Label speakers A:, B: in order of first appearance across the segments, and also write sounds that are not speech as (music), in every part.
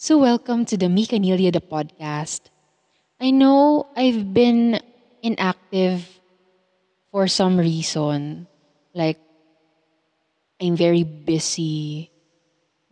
A: So, welcome to the Mika Nilia, the podcast. I know I've been inactive for some reason. Like, I'm very busy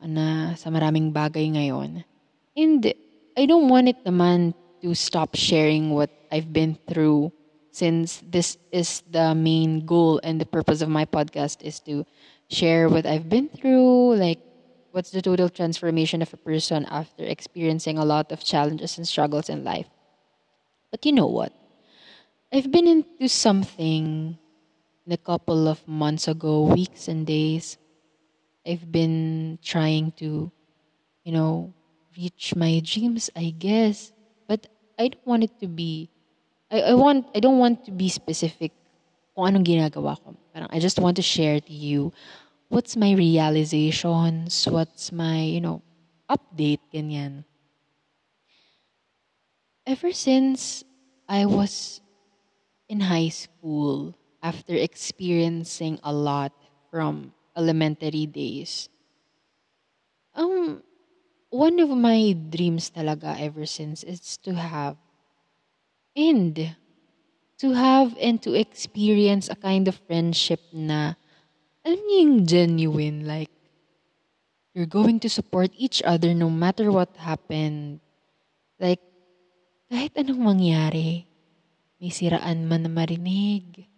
A: na sa maraming bagay ngayon. And I don't want it naman to stop sharing what I've been through since this is the main goal and the purpose of my podcast is to share what I've been through, like what's the total transformation of a person after experiencing a lot of challenges and struggles in life. But you know what? I've been into something a couple of months ago, weeks and days. I've been trying to, you know, reach my dreams, I guess. But I don't want it to be I, I want I don't want to be specific kung anong ginagawa ko. Parang I just want to share to you what's my realizations, what's my, you know, update, ganyan. Ever since I was in high school, after experiencing a lot from elementary days, um, one of my dreams talaga ever since is to have and to have and to experience a kind of friendship na alam niyo yung genuine, like, you're going to support each other no matter what happened. Like, kahit anong mangyari, may siraan man na marinig,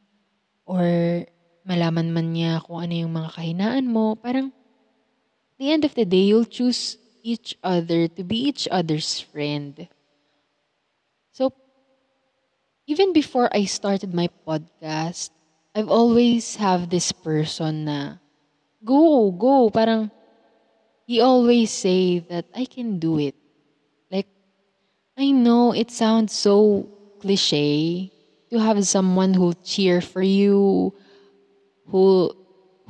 A: or malaman man niya kung ano yung mga kahinaan mo, parang, at the end of the day, you'll choose each other to be each other's friend. So, even before I started my podcast, I've always have this person na go, go. Parang he always say that I can do it. Like, I know it sounds so cliche to have someone who'll cheer for you, who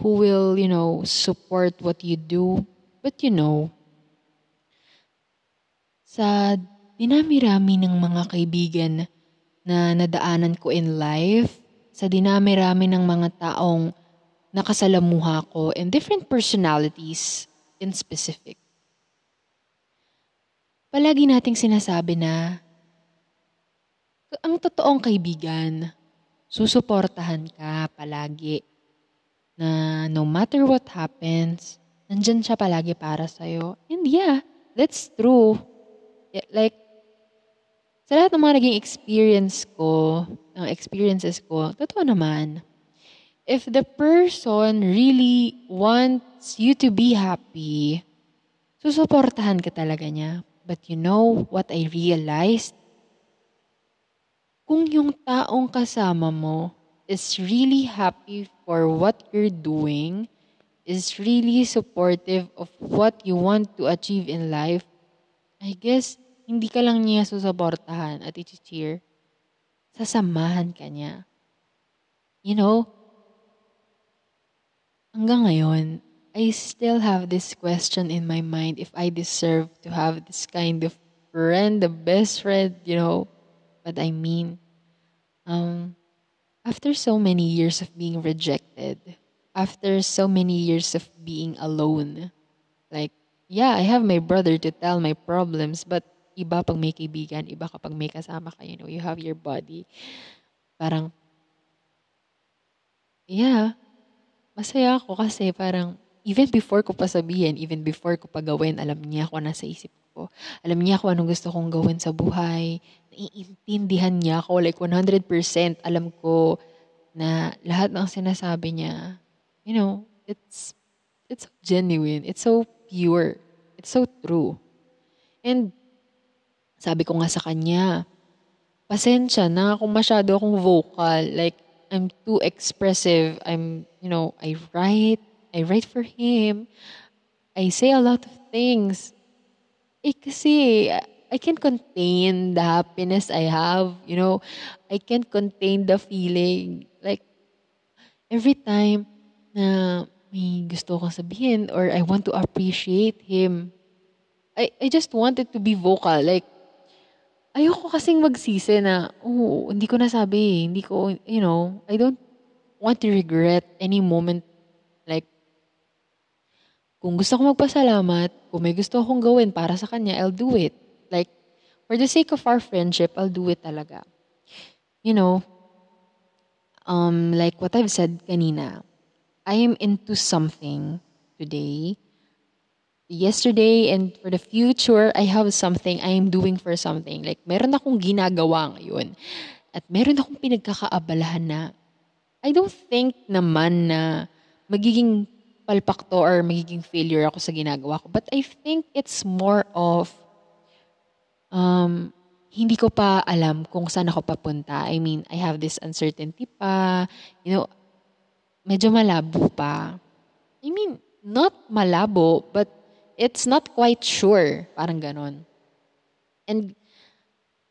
A: who will, you know, support what you do. But you know, sa dinami-rami ng mga kaibigan na nadaanan ko in life, sa dinami-rami ng mga taong nakasalamuha ko and different personalities in specific. Palagi nating sinasabi na ang totoong kaibigan, susuportahan ka palagi na no matter what happens, nandyan siya palagi para sa'yo. And yeah, that's true. Like, sa lahat ng mga naging experience ko, ng experiences ko, totoo naman. If the person really wants you to be happy, susuportahan ka talaga niya. But you know what I realized? Kung yung taong kasama mo is really happy for what you're doing, is really supportive of what you want to achieve in life, I guess hindi ka lang niya susuportahan at i-cheer. Sasamahan ka niya. You know, hanggang ngayon, I still have this question in my mind if I deserve to have this kind of friend, the best friend, you know, what I mean. Um, after so many years of being rejected, after so many years of being alone, like, yeah, I have my brother to tell my problems, but iba pag may kaibigan, iba kapag may kasama ka, you know, you have your body. Parang, yeah, masaya ako kasi parang, even before ko pa sabihin, even before ko pa gawin, alam niya kung nasa isip ko. Alam niya kung anong gusto kong gawin sa buhay. Naiintindihan niya ako, like 100% alam ko na lahat ng sinasabi niya, you know, it's, it's genuine, it's so pure, it's so true. And sabi ko nga sa kanya, pasensya na kung masyado akong vocal. Like, I'm too expressive. I'm, you know, I write. I write for him. I say a lot of things. Eh, kasi, I can't contain the happiness I have. You know, I can't contain the feeling. Like, every time na may gusto kong sabihin or I want to appreciate him, I, I just wanted to be vocal. Like, ayoko kasing magsisi na, oh, hindi ko nasabi, hindi ko, you know, I don't want to regret any moment like kung gusto ko magpasalamat, kung may gusto akong gawin para sa kanya, I'll do it. Like, for the sake of our friendship, I'll do it talaga. You know, um, like what I've said kanina, I am into something today. Yesterday and for the future, I have something I am doing for something. Like, meron akong ginagawa ngayon. At meron akong pinagkakaabalahan na I don't think naman na magiging palpak to or magiging failure ako sa ginagawa ko. But I think it's more of um, hindi ko pa alam kung saan ako papunta. I mean, I have this uncertainty pa. You know, medyo malabo pa. I mean, not malabo, but it's not quite sure. Parang ganon. And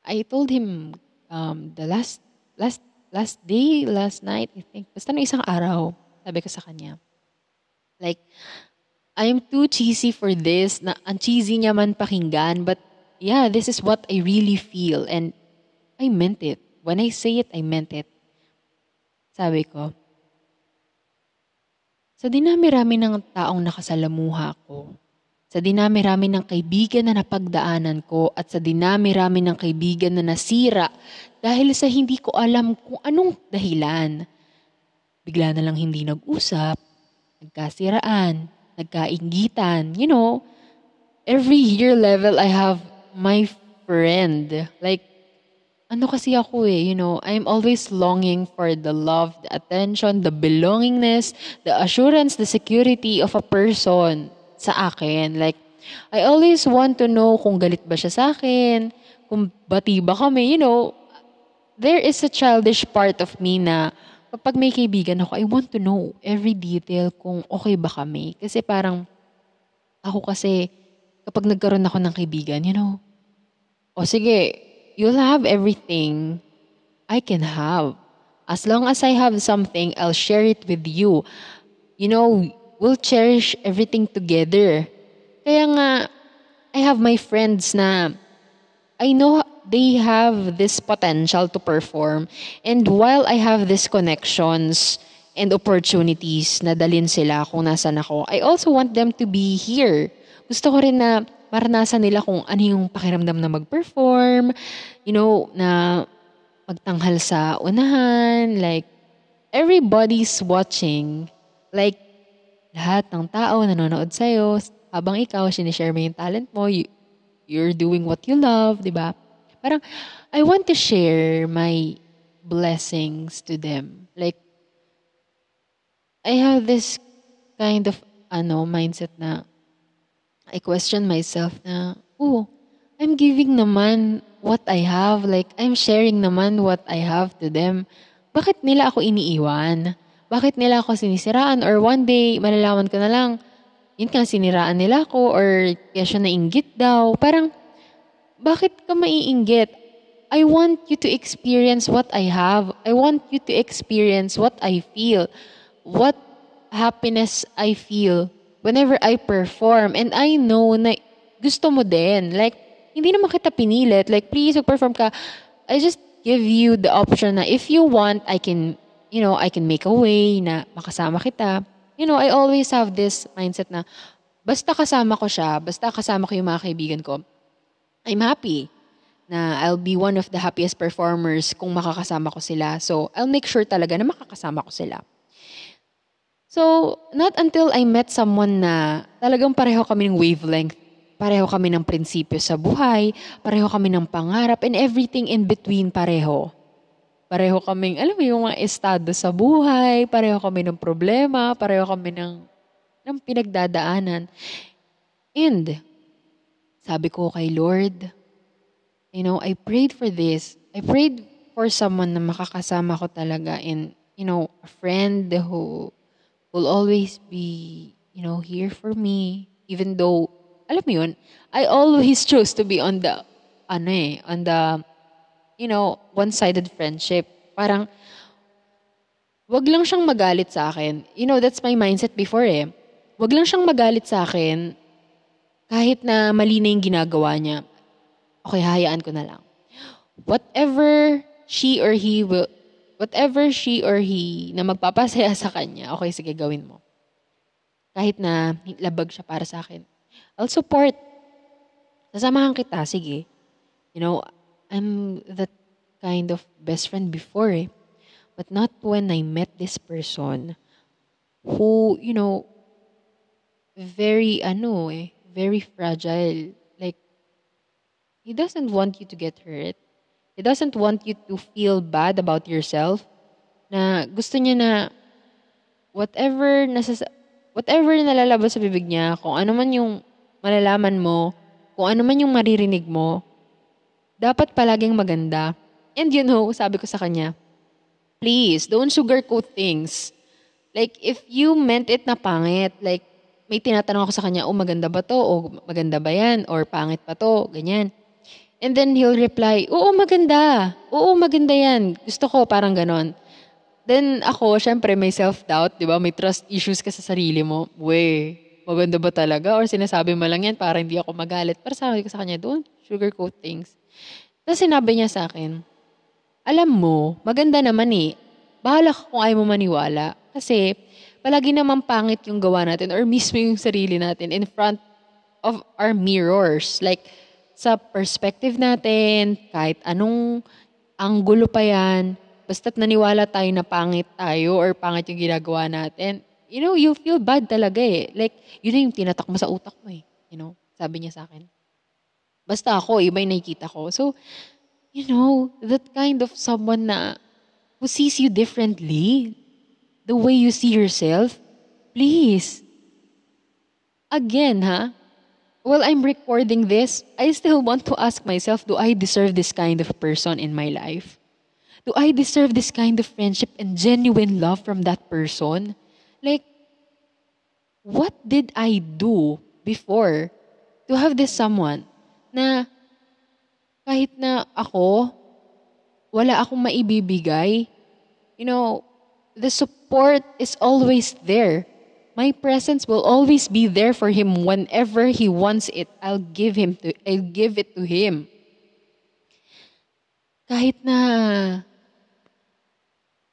A: I told him um, the last, last, last day, last night, I think, basta na isang araw, sabi ko sa kanya, like, I'm too cheesy for this, na ang cheesy niya man pakinggan, but yeah, this is what I really feel. And I meant it. When I say it, I meant it. Sabi ko, sa dinami-rami ng taong nakasalamuha ko, sa dinami-rami ng kaibigan na napagdaanan ko at sa dinami-rami ng kaibigan na nasira dahil sa hindi ko alam kung anong dahilan. Bigla na lang hindi nag-usap, nagkasiraan, nagkaingitan. You know, every year level I have my friend. Like, ano kasi ako eh, you know, I'm always longing for the love, the attention, the belongingness, the assurance, the security of a person sa akin. Like, I always want to know kung galit ba siya sa akin, kung bati ba kami, you know, there is a childish part of me na kapag may kaibigan ako, I want to know every detail kung okay ba kami. Kasi parang, ako kasi, kapag nagkaroon ako ng kaibigan, you know, o sige, you'll have everything I can have. As long as I have something, I'll share it with you. You know, we'll cherish everything together. Kaya nga, I have my friends na I know they have this potential to perform. And while I have these connections and opportunities na dalin sila kung nasan ako, I also want them to be here. Gusto ko rin na maranasan nila kung ano yung pakiramdam na mag-perform, you know, na magtanghal sa unahan, like, everybody's watching. Like, lahat ng tao nanonood sa'yo, habang ikaw, sinishare mo yung talent mo, you, you're doing what you love, di ba? Parang, I want to share my blessings to them. Like, I have this kind of, ano, mindset na, I question myself na, oh, I'm giving naman what I have. Like, I'm sharing naman what I have to them. Bakit nila ako iniiwan? Bakit nila ako sinisiraan? Or one day, malalaman ko na lang, yun ka, siniraan nila ako or kaya siya nainggit daw. Parang, bakit ka maiinggit? I want you to experience what I have. I want you to experience what I feel. What happiness I feel whenever I perform. And I know na gusto mo din. Like, hindi naman kita pinilit. Like, please, mag-perform ka. I just give you the option na if you want, I can you know, I can make a way na makasama kita. You know, I always have this mindset na basta kasama ko siya, basta kasama ko yung mga kaibigan ko, I'm happy na I'll be one of the happiest performers kung makakasama ko sila. So, I'll make sure talaga na makakasama ko sila. So, not until I met someone na talagang pareho kami ng wavelength, pareho kami ng prinsipyo sa buhay, pareho kami ng pangarap, and everything in between pareho. Pareho kaming, alam mo yung mga estado sa buhay, pareho kami ng problema, pareho kami ng, ng pinagdadaanan. And, sabi ko kay Lord, you know, I prayed for this. I prayed for someone na makakasama ko talaga in, you know, a friend who will always be, you know, here for me. Even though, alam mo yun, I always (laughs) chose to be on the, ano eh, on the you know, one-sided friendship. Parang, wag lang siyang magalit sa akin. You know, that's my mindset before eh. Wag lang siyang magalit sa akin kahit na mali na yung ginagawa niya. Okay, hayaan ko na lang. Whatever she or he will, whatever she or he na magpapasaya sa kanya, okay, sige, gawin mo. kahit na labag siya para sa akin. I'll support. Sasamahan kita, sige. You know, I'm that kind of best friend before eh. But not when I met this person who, you know, very, ano eh, very fragile. Like, he doesn't want you to get hurt. He doesn't want you to feel bad about yourself. Na gusto niya na whatever nasas whatever na nalalabas sa bibig niya, kung ano man yung malalaman mo, kung ano man yung maririnig mo, dapat palaging maganda. And you know, sabi ko sa kanya, please, don't sugarcoat things. Like, if you meant it na pangit, like, may tinatanong ako sa kanya, oh, maganda ba to? O maganda ba yan? Or pangit pa to? Ganyan. And then he'll reply, oo, maganda. Oo, maganda yan. Gusto ko, parang ganon. Then ako, syempre, may self-doubt, di ba? May trust issues ka sa sarili mo. We, maganda ba talaga? Or sinasabi mo lang yan para hindi ako magalit. Para sabi ko sa kanya, don't sugarcoat things. Tapos sinabi niya sa akin, alam mo, maganda naman eh. Bahala ka kung ayaw mo maniwala. Kasi, palagi naman pangit yung gawa natin or mismo yung sarili natin in front of our mirrors. Like, sa perspective natin, kahit anong anggulo pa yan, basta't naniwala tayo na pangit tayo or pangit yung ginagawa natin, you know, you feel bad talaga eh. Like, yun yung tinatak mo sa utak mo eh. You know, sabi niya sa akin. Basta ako, iba yung nakikita ko. So, you know, that kind of someone na who sees you differently, the way you see yourself, please. Again, ha? while I'm recording this, I still want to ask myself, do I deserve this kind of person in my life? Do I deserve this kind of friendship and genuine love from that person? Like, what did I do before to have this someone na kahit na ako, wala akong maibibigay, you know, the support is always there My presence will always be there for him whenever he wants it. I'll give him to I'll give it to him. Kahit na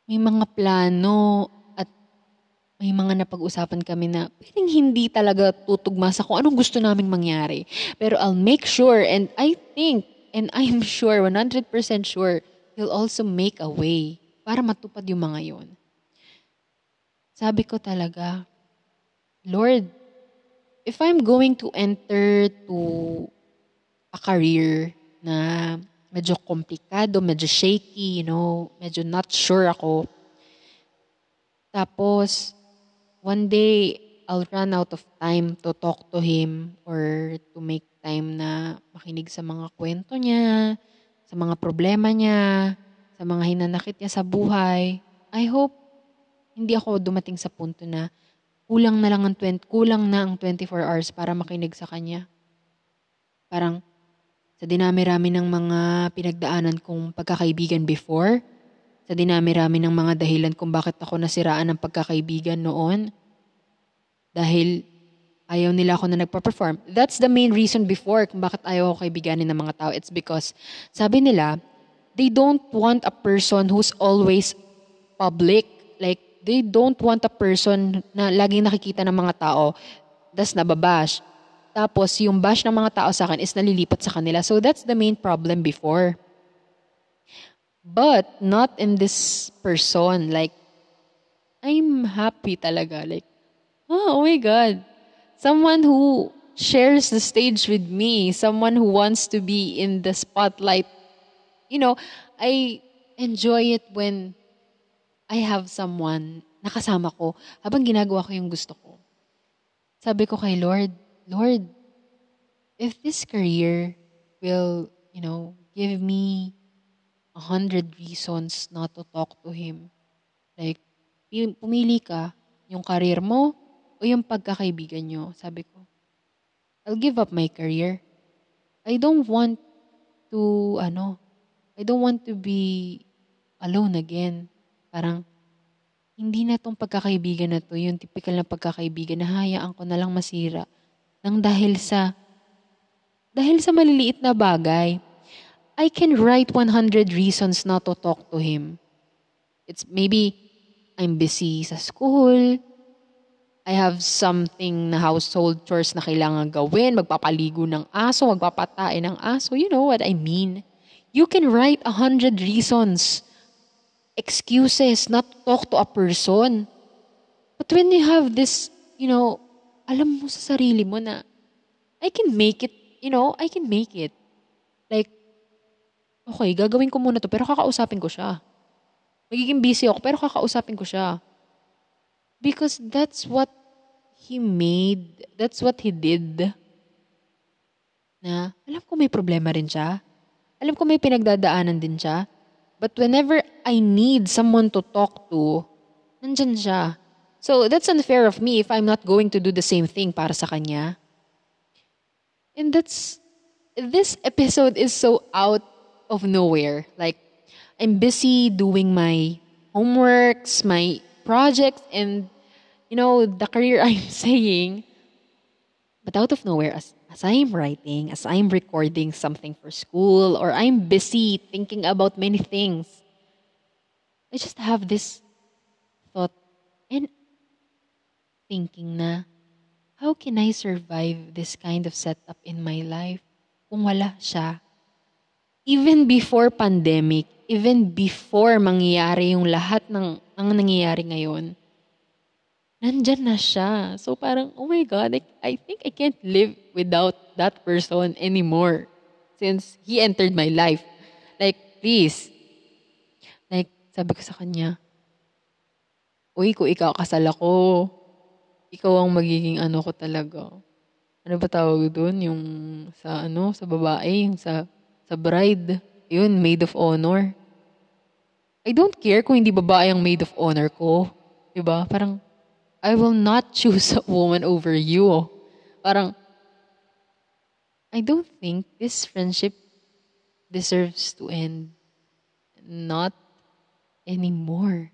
A: may mga plano may mga napag-usapan kami na pwedeng hindi talaga tutugma sa kung anong gusto naming mangyari. Pero I'll make sure and I think and I'm (laughs) sure, 100% sure, He'll also make a way para matupad yung mga yon. Sabi ko talaga, Lord, if I'm going to enter to a career na medyo komplikado, medyo shaky, you know, medyo not sure ako. Tapos, one day, I'll run out of time to talk to him or to make time na makinig sa mga kwento niya, sa mga problema niya, sa mga hinanakit niya sa buhay. I hope hindi ako dumating sa punto na kulang na lang ang 20, kulang na ang 24 hours para makinig sa kanya. Parang sa dinami-rami ng mga pinagdaanan kong pagkakaibigan before, sa dinami-rami ng mga dahilan kung bakit ako nasiraan ng pagkakaibigan noon, dahil ayaw nila ako na nagpa-perform. That's the main reason before kung bakit ayaw ako kaibiganin ng mga tao. It's because, sabi nila, they don't want a person who's always public. Like, they don't want a person na laging nakikita ng mga tao, das nababash. Tapos, yung bash ng mga tao sa akin is nalilipat sa kanila. So, that's the main problem before. But, not in this person. Like, I'm happy talaga. Like, oh, oh my God. Someone who shares the stage with me. Someone who wants to be in the spotlight. You know, I enjoy it when I have someone nakasama ko habang ginagawa ko yung gusto ko. Sabi ko kay Lord, Lord, if this career will, you know, give me a hundred reasons not to talk to Him, like, pumili ka, yung career mo o yung pagkakaibigan nyo. Sabi ko, I'll give up my career. I don't want to, ano, I don't want to be alone again. Parang, hindi na tong pagkakaibigan na to, yung typical na pagkakaibigan na hayaan ko na lang masira nang dahil sa, dahil sa maliliit na bagay. I can write 100 reasons not to talk to him. It's maybe I'm busy sa school, I have something na household chores na kailangan gawin, magpapaligo ng aso, magpapatain ng aso. You know what I mean? You can write a hundred reasons, excuses not talk to a person. But when you have this, you know, alam mo sa sarili mo na, I can make it, you know, I can make it. Okay, gagawin ko muna to, pero kakausapin ko siya. Magiging busy ako, pero kakausapin ko siya. Because that's what he made, that's what he did. Na, alam ko may problema rin siya. Alam ko may pinagdadaanan din siya. But whenever I need someone to talk to, nandyan siya. So that's unfair of me if I'm not going to do the same thing para sa kanya. And that's, this episode is so out of nowhere. Like, I'm busy doing my homeworks, my projects, and you know, the career (laughs) I'm saying. But out of nowhere, as, as I'm writing, as I'm recording something for school, or I'm busy thinking about many things, I just have this thought and thinking na, how can I survive this kind of setup in my life kung wala siya? Even before pandemic, even before mangyayari yung lahat ng ang nangyayari ngayon, nandyan na siya. So parang, oh my God, I, I think I can't live without that person anymore since he entered my life. Like, please. Like, sabi ko sa kanya, Uy, kung ikaw kasal ako, ikaw ang magiging ano ko talaga. Ano ba tawag doon? Yung sa ano, sa babae, yung sa, sa bride. Yun, maid of honor. I don't care kung hindi babae ang maid of honor ko. Diba? Parang, I will not (laughs) choose a woman over you. Parang, I don't think this friendship deserves to end. Not anymore.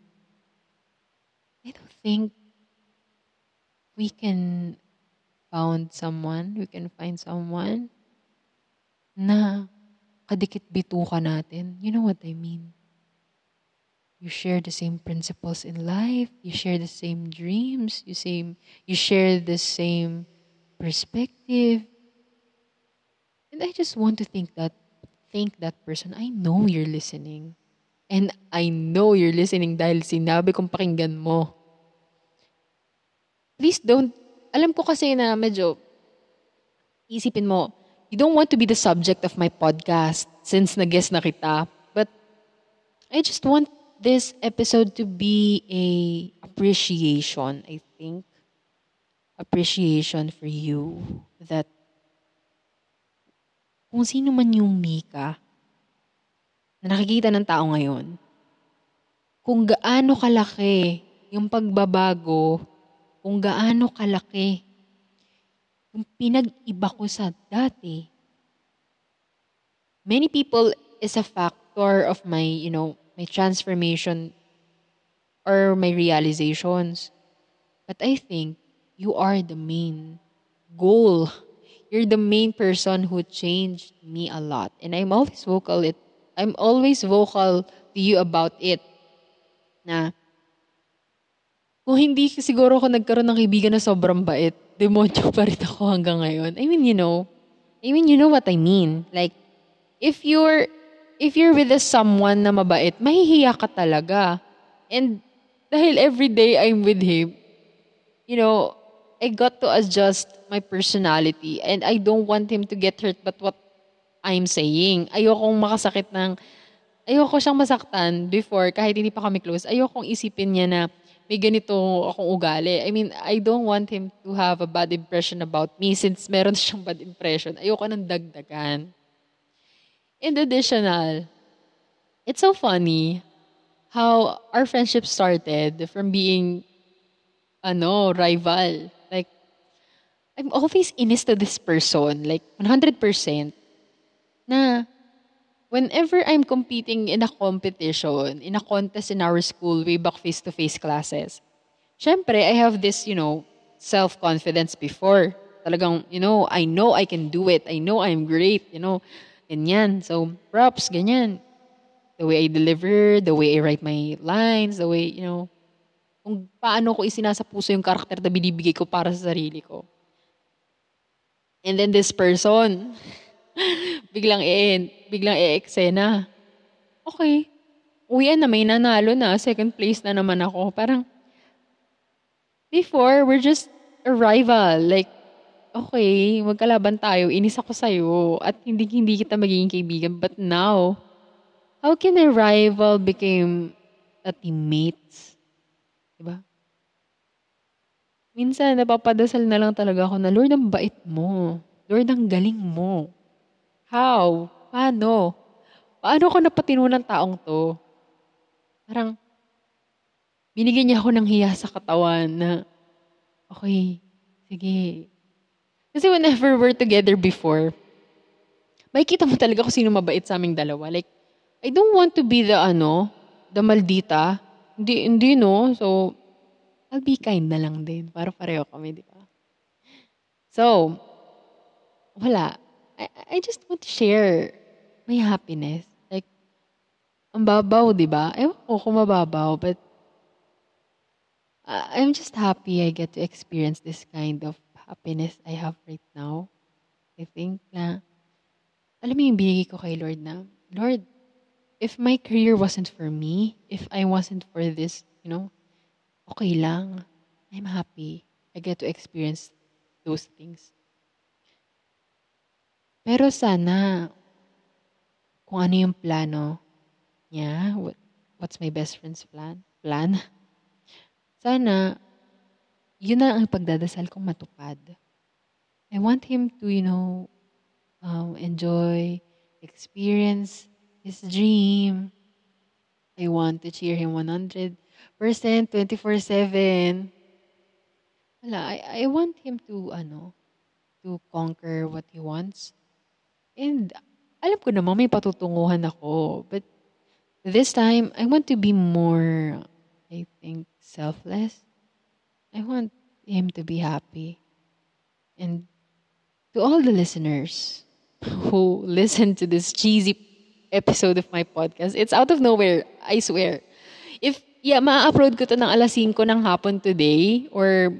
A: I don't think we can found someone, we can find someone na kadikit bituka natin. You know what I mean? you share the same principles in life. You share the same dreams. You same you share the same perspective. And i just want to think that thank that person. I know you're listening. And i know you're listening dahil sinabi kong pakinggan mo. Please don't alam ko kasi na medyo isipin mo you don't want to be the subject of my podcast since nag-guest na kita but I just want this episode to be a appreciation, I think. Appreciation for you that kung sino man yung Mika na nakikita ng tao ngayon, kung gaano kalaki yung pagbabago, kung gaano kalaki yung pinag-iba ko sa dati. Many people is a factor of my, you know, my transformation or my realizations. But I think you are the main goal. You're the main person who changed me a lot. And I'm always vocal it I'm always vocal to you about it. Na kung hindi siguro ako nagkaroon ng kaibigan na sobrang bait, demonyo pa rin ako hanggang ngayon. I mean, you know, I mean, you know what I mean. Like, if you're if you're with a someone na mabait, mahihiya ka talaga. And dahil every day I'm with him, you know, I got to adjust my personality and I don't want him to get hurt but what I'm saying. Ayokong makasakit ng, ayoko siyang masaktan before kahit hindi pa kami close. Ayokong isipin niya na may ganito akong ugali. I mean, I don't want him to have a bad impression about me since meron siyang bad impression. Ayoko nang dagdagan. In additional, it's so funny how our friendship started from being ano, rival. Like, I'm always inis to this person, like 100%, na whenever I'm competing in a competition, in a contest in our school, way back face-to-face classes, syempre, I have this, you know, self-confidence before. Talagang, you know, I know I can do it. I know I'm great, you know. Ganyan. So, props, ganyan. The way I deliver, the way I write my lines, the way, you know. Kung paano ko isinasa puso yung karakter na binibigay ko para sa sarili ko. And then this person, (laughs) biglang e biglang e-eksena. Okay. Uwian na may nanalo na. Second place na naman ako. Parang, before, we're just a rival. Like, okay, magkalaban tayo. Inis ako sa'yo. At hindi, hindi kita magiging kaibigan. But now, how can a rival become a teammates? Diba? Minsan, napapadasal na lang talaga ako na, Lord, ang bait mo. Lord, ang galing mo. How? Paano? Paano ko napatino ng taong to? Parang, binigyan niya ako ng hiya sa katawan na, okay, sige. Kasi whenever we're together before, makikita mo talaga kung sino mabait sa aming dalawa. Like, I don't want to be the ano, the maldita hindi, hindi no. So, I'll be kind na lang din. Para pareho kami, di ba? So, wala. I, I just want to share my happiness. Like, ang babaw, di ba? Ewan ko kung mababaw, but uh, I'm just happy I get to experience this kind of happiness I have right now. I think na, alam mo yung binigay ko kay Lord na, Lord, if my career wasn't for me, if I wasn't for this, you know, okay lang. I'm happy. I get to experience those things. Pero sana, kung ano yung plano niya, what, what's my best friend's plan? Plan? Sana, yun na ang pagdadasal kong matupad. I want him to, you know, um, enjoy, experience his dream. I want to cheer him 100%, 24-7. Wala, I, I want him to, ano, to conquer what he wants. And alam ko naman may patutunguhan ako. But this time, I want to be more, I think, selfless. I want him to be happy. And to all the listeners who (laughs) listen to this cheesy episode of my podcast. It's out of nowhere, I swear. If, yeah, ma-upload ko to ng alas 5 ng hapon today or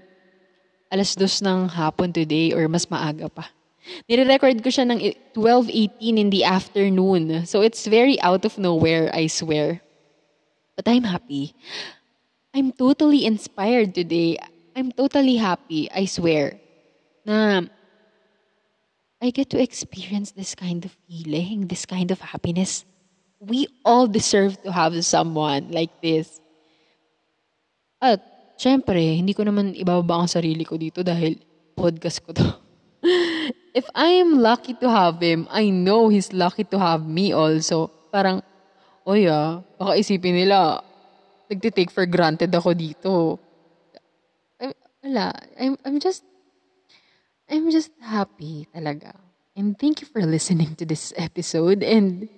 A: alas 2 ng hapon today or mas maaga pa. Nire-record ko siya ng 12.18 in the afternoon. So it's very out of nowhere, I swear. But I'm happy. I'm totally inspired today. I'm totally happy, I swear. Na I get to experience this kind of feeling, this kind of happiness. We all deserve to have someone like this. At, syempre, hindi ko naman ibababa ang sarili ko dito dahil podcast ko to. (laughs) If I am lucky to have him, I know he's lucky to have me also. Parang, oh yeah, baka isipin nila, nagtitake for granted ako dito. I, wala, I'm, I'm just I'm just happy talaga. And thank you for listening to this episode. And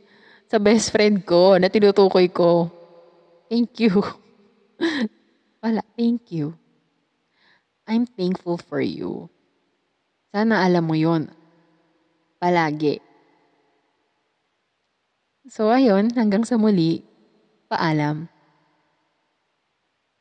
A: sa best friend ko na tinutukoy ko, thank you. (laughs) Wala, thank you. I'm thankful for you. Sana alam mo yon Palagi. So, ayun, hanggang sa muli, paalam.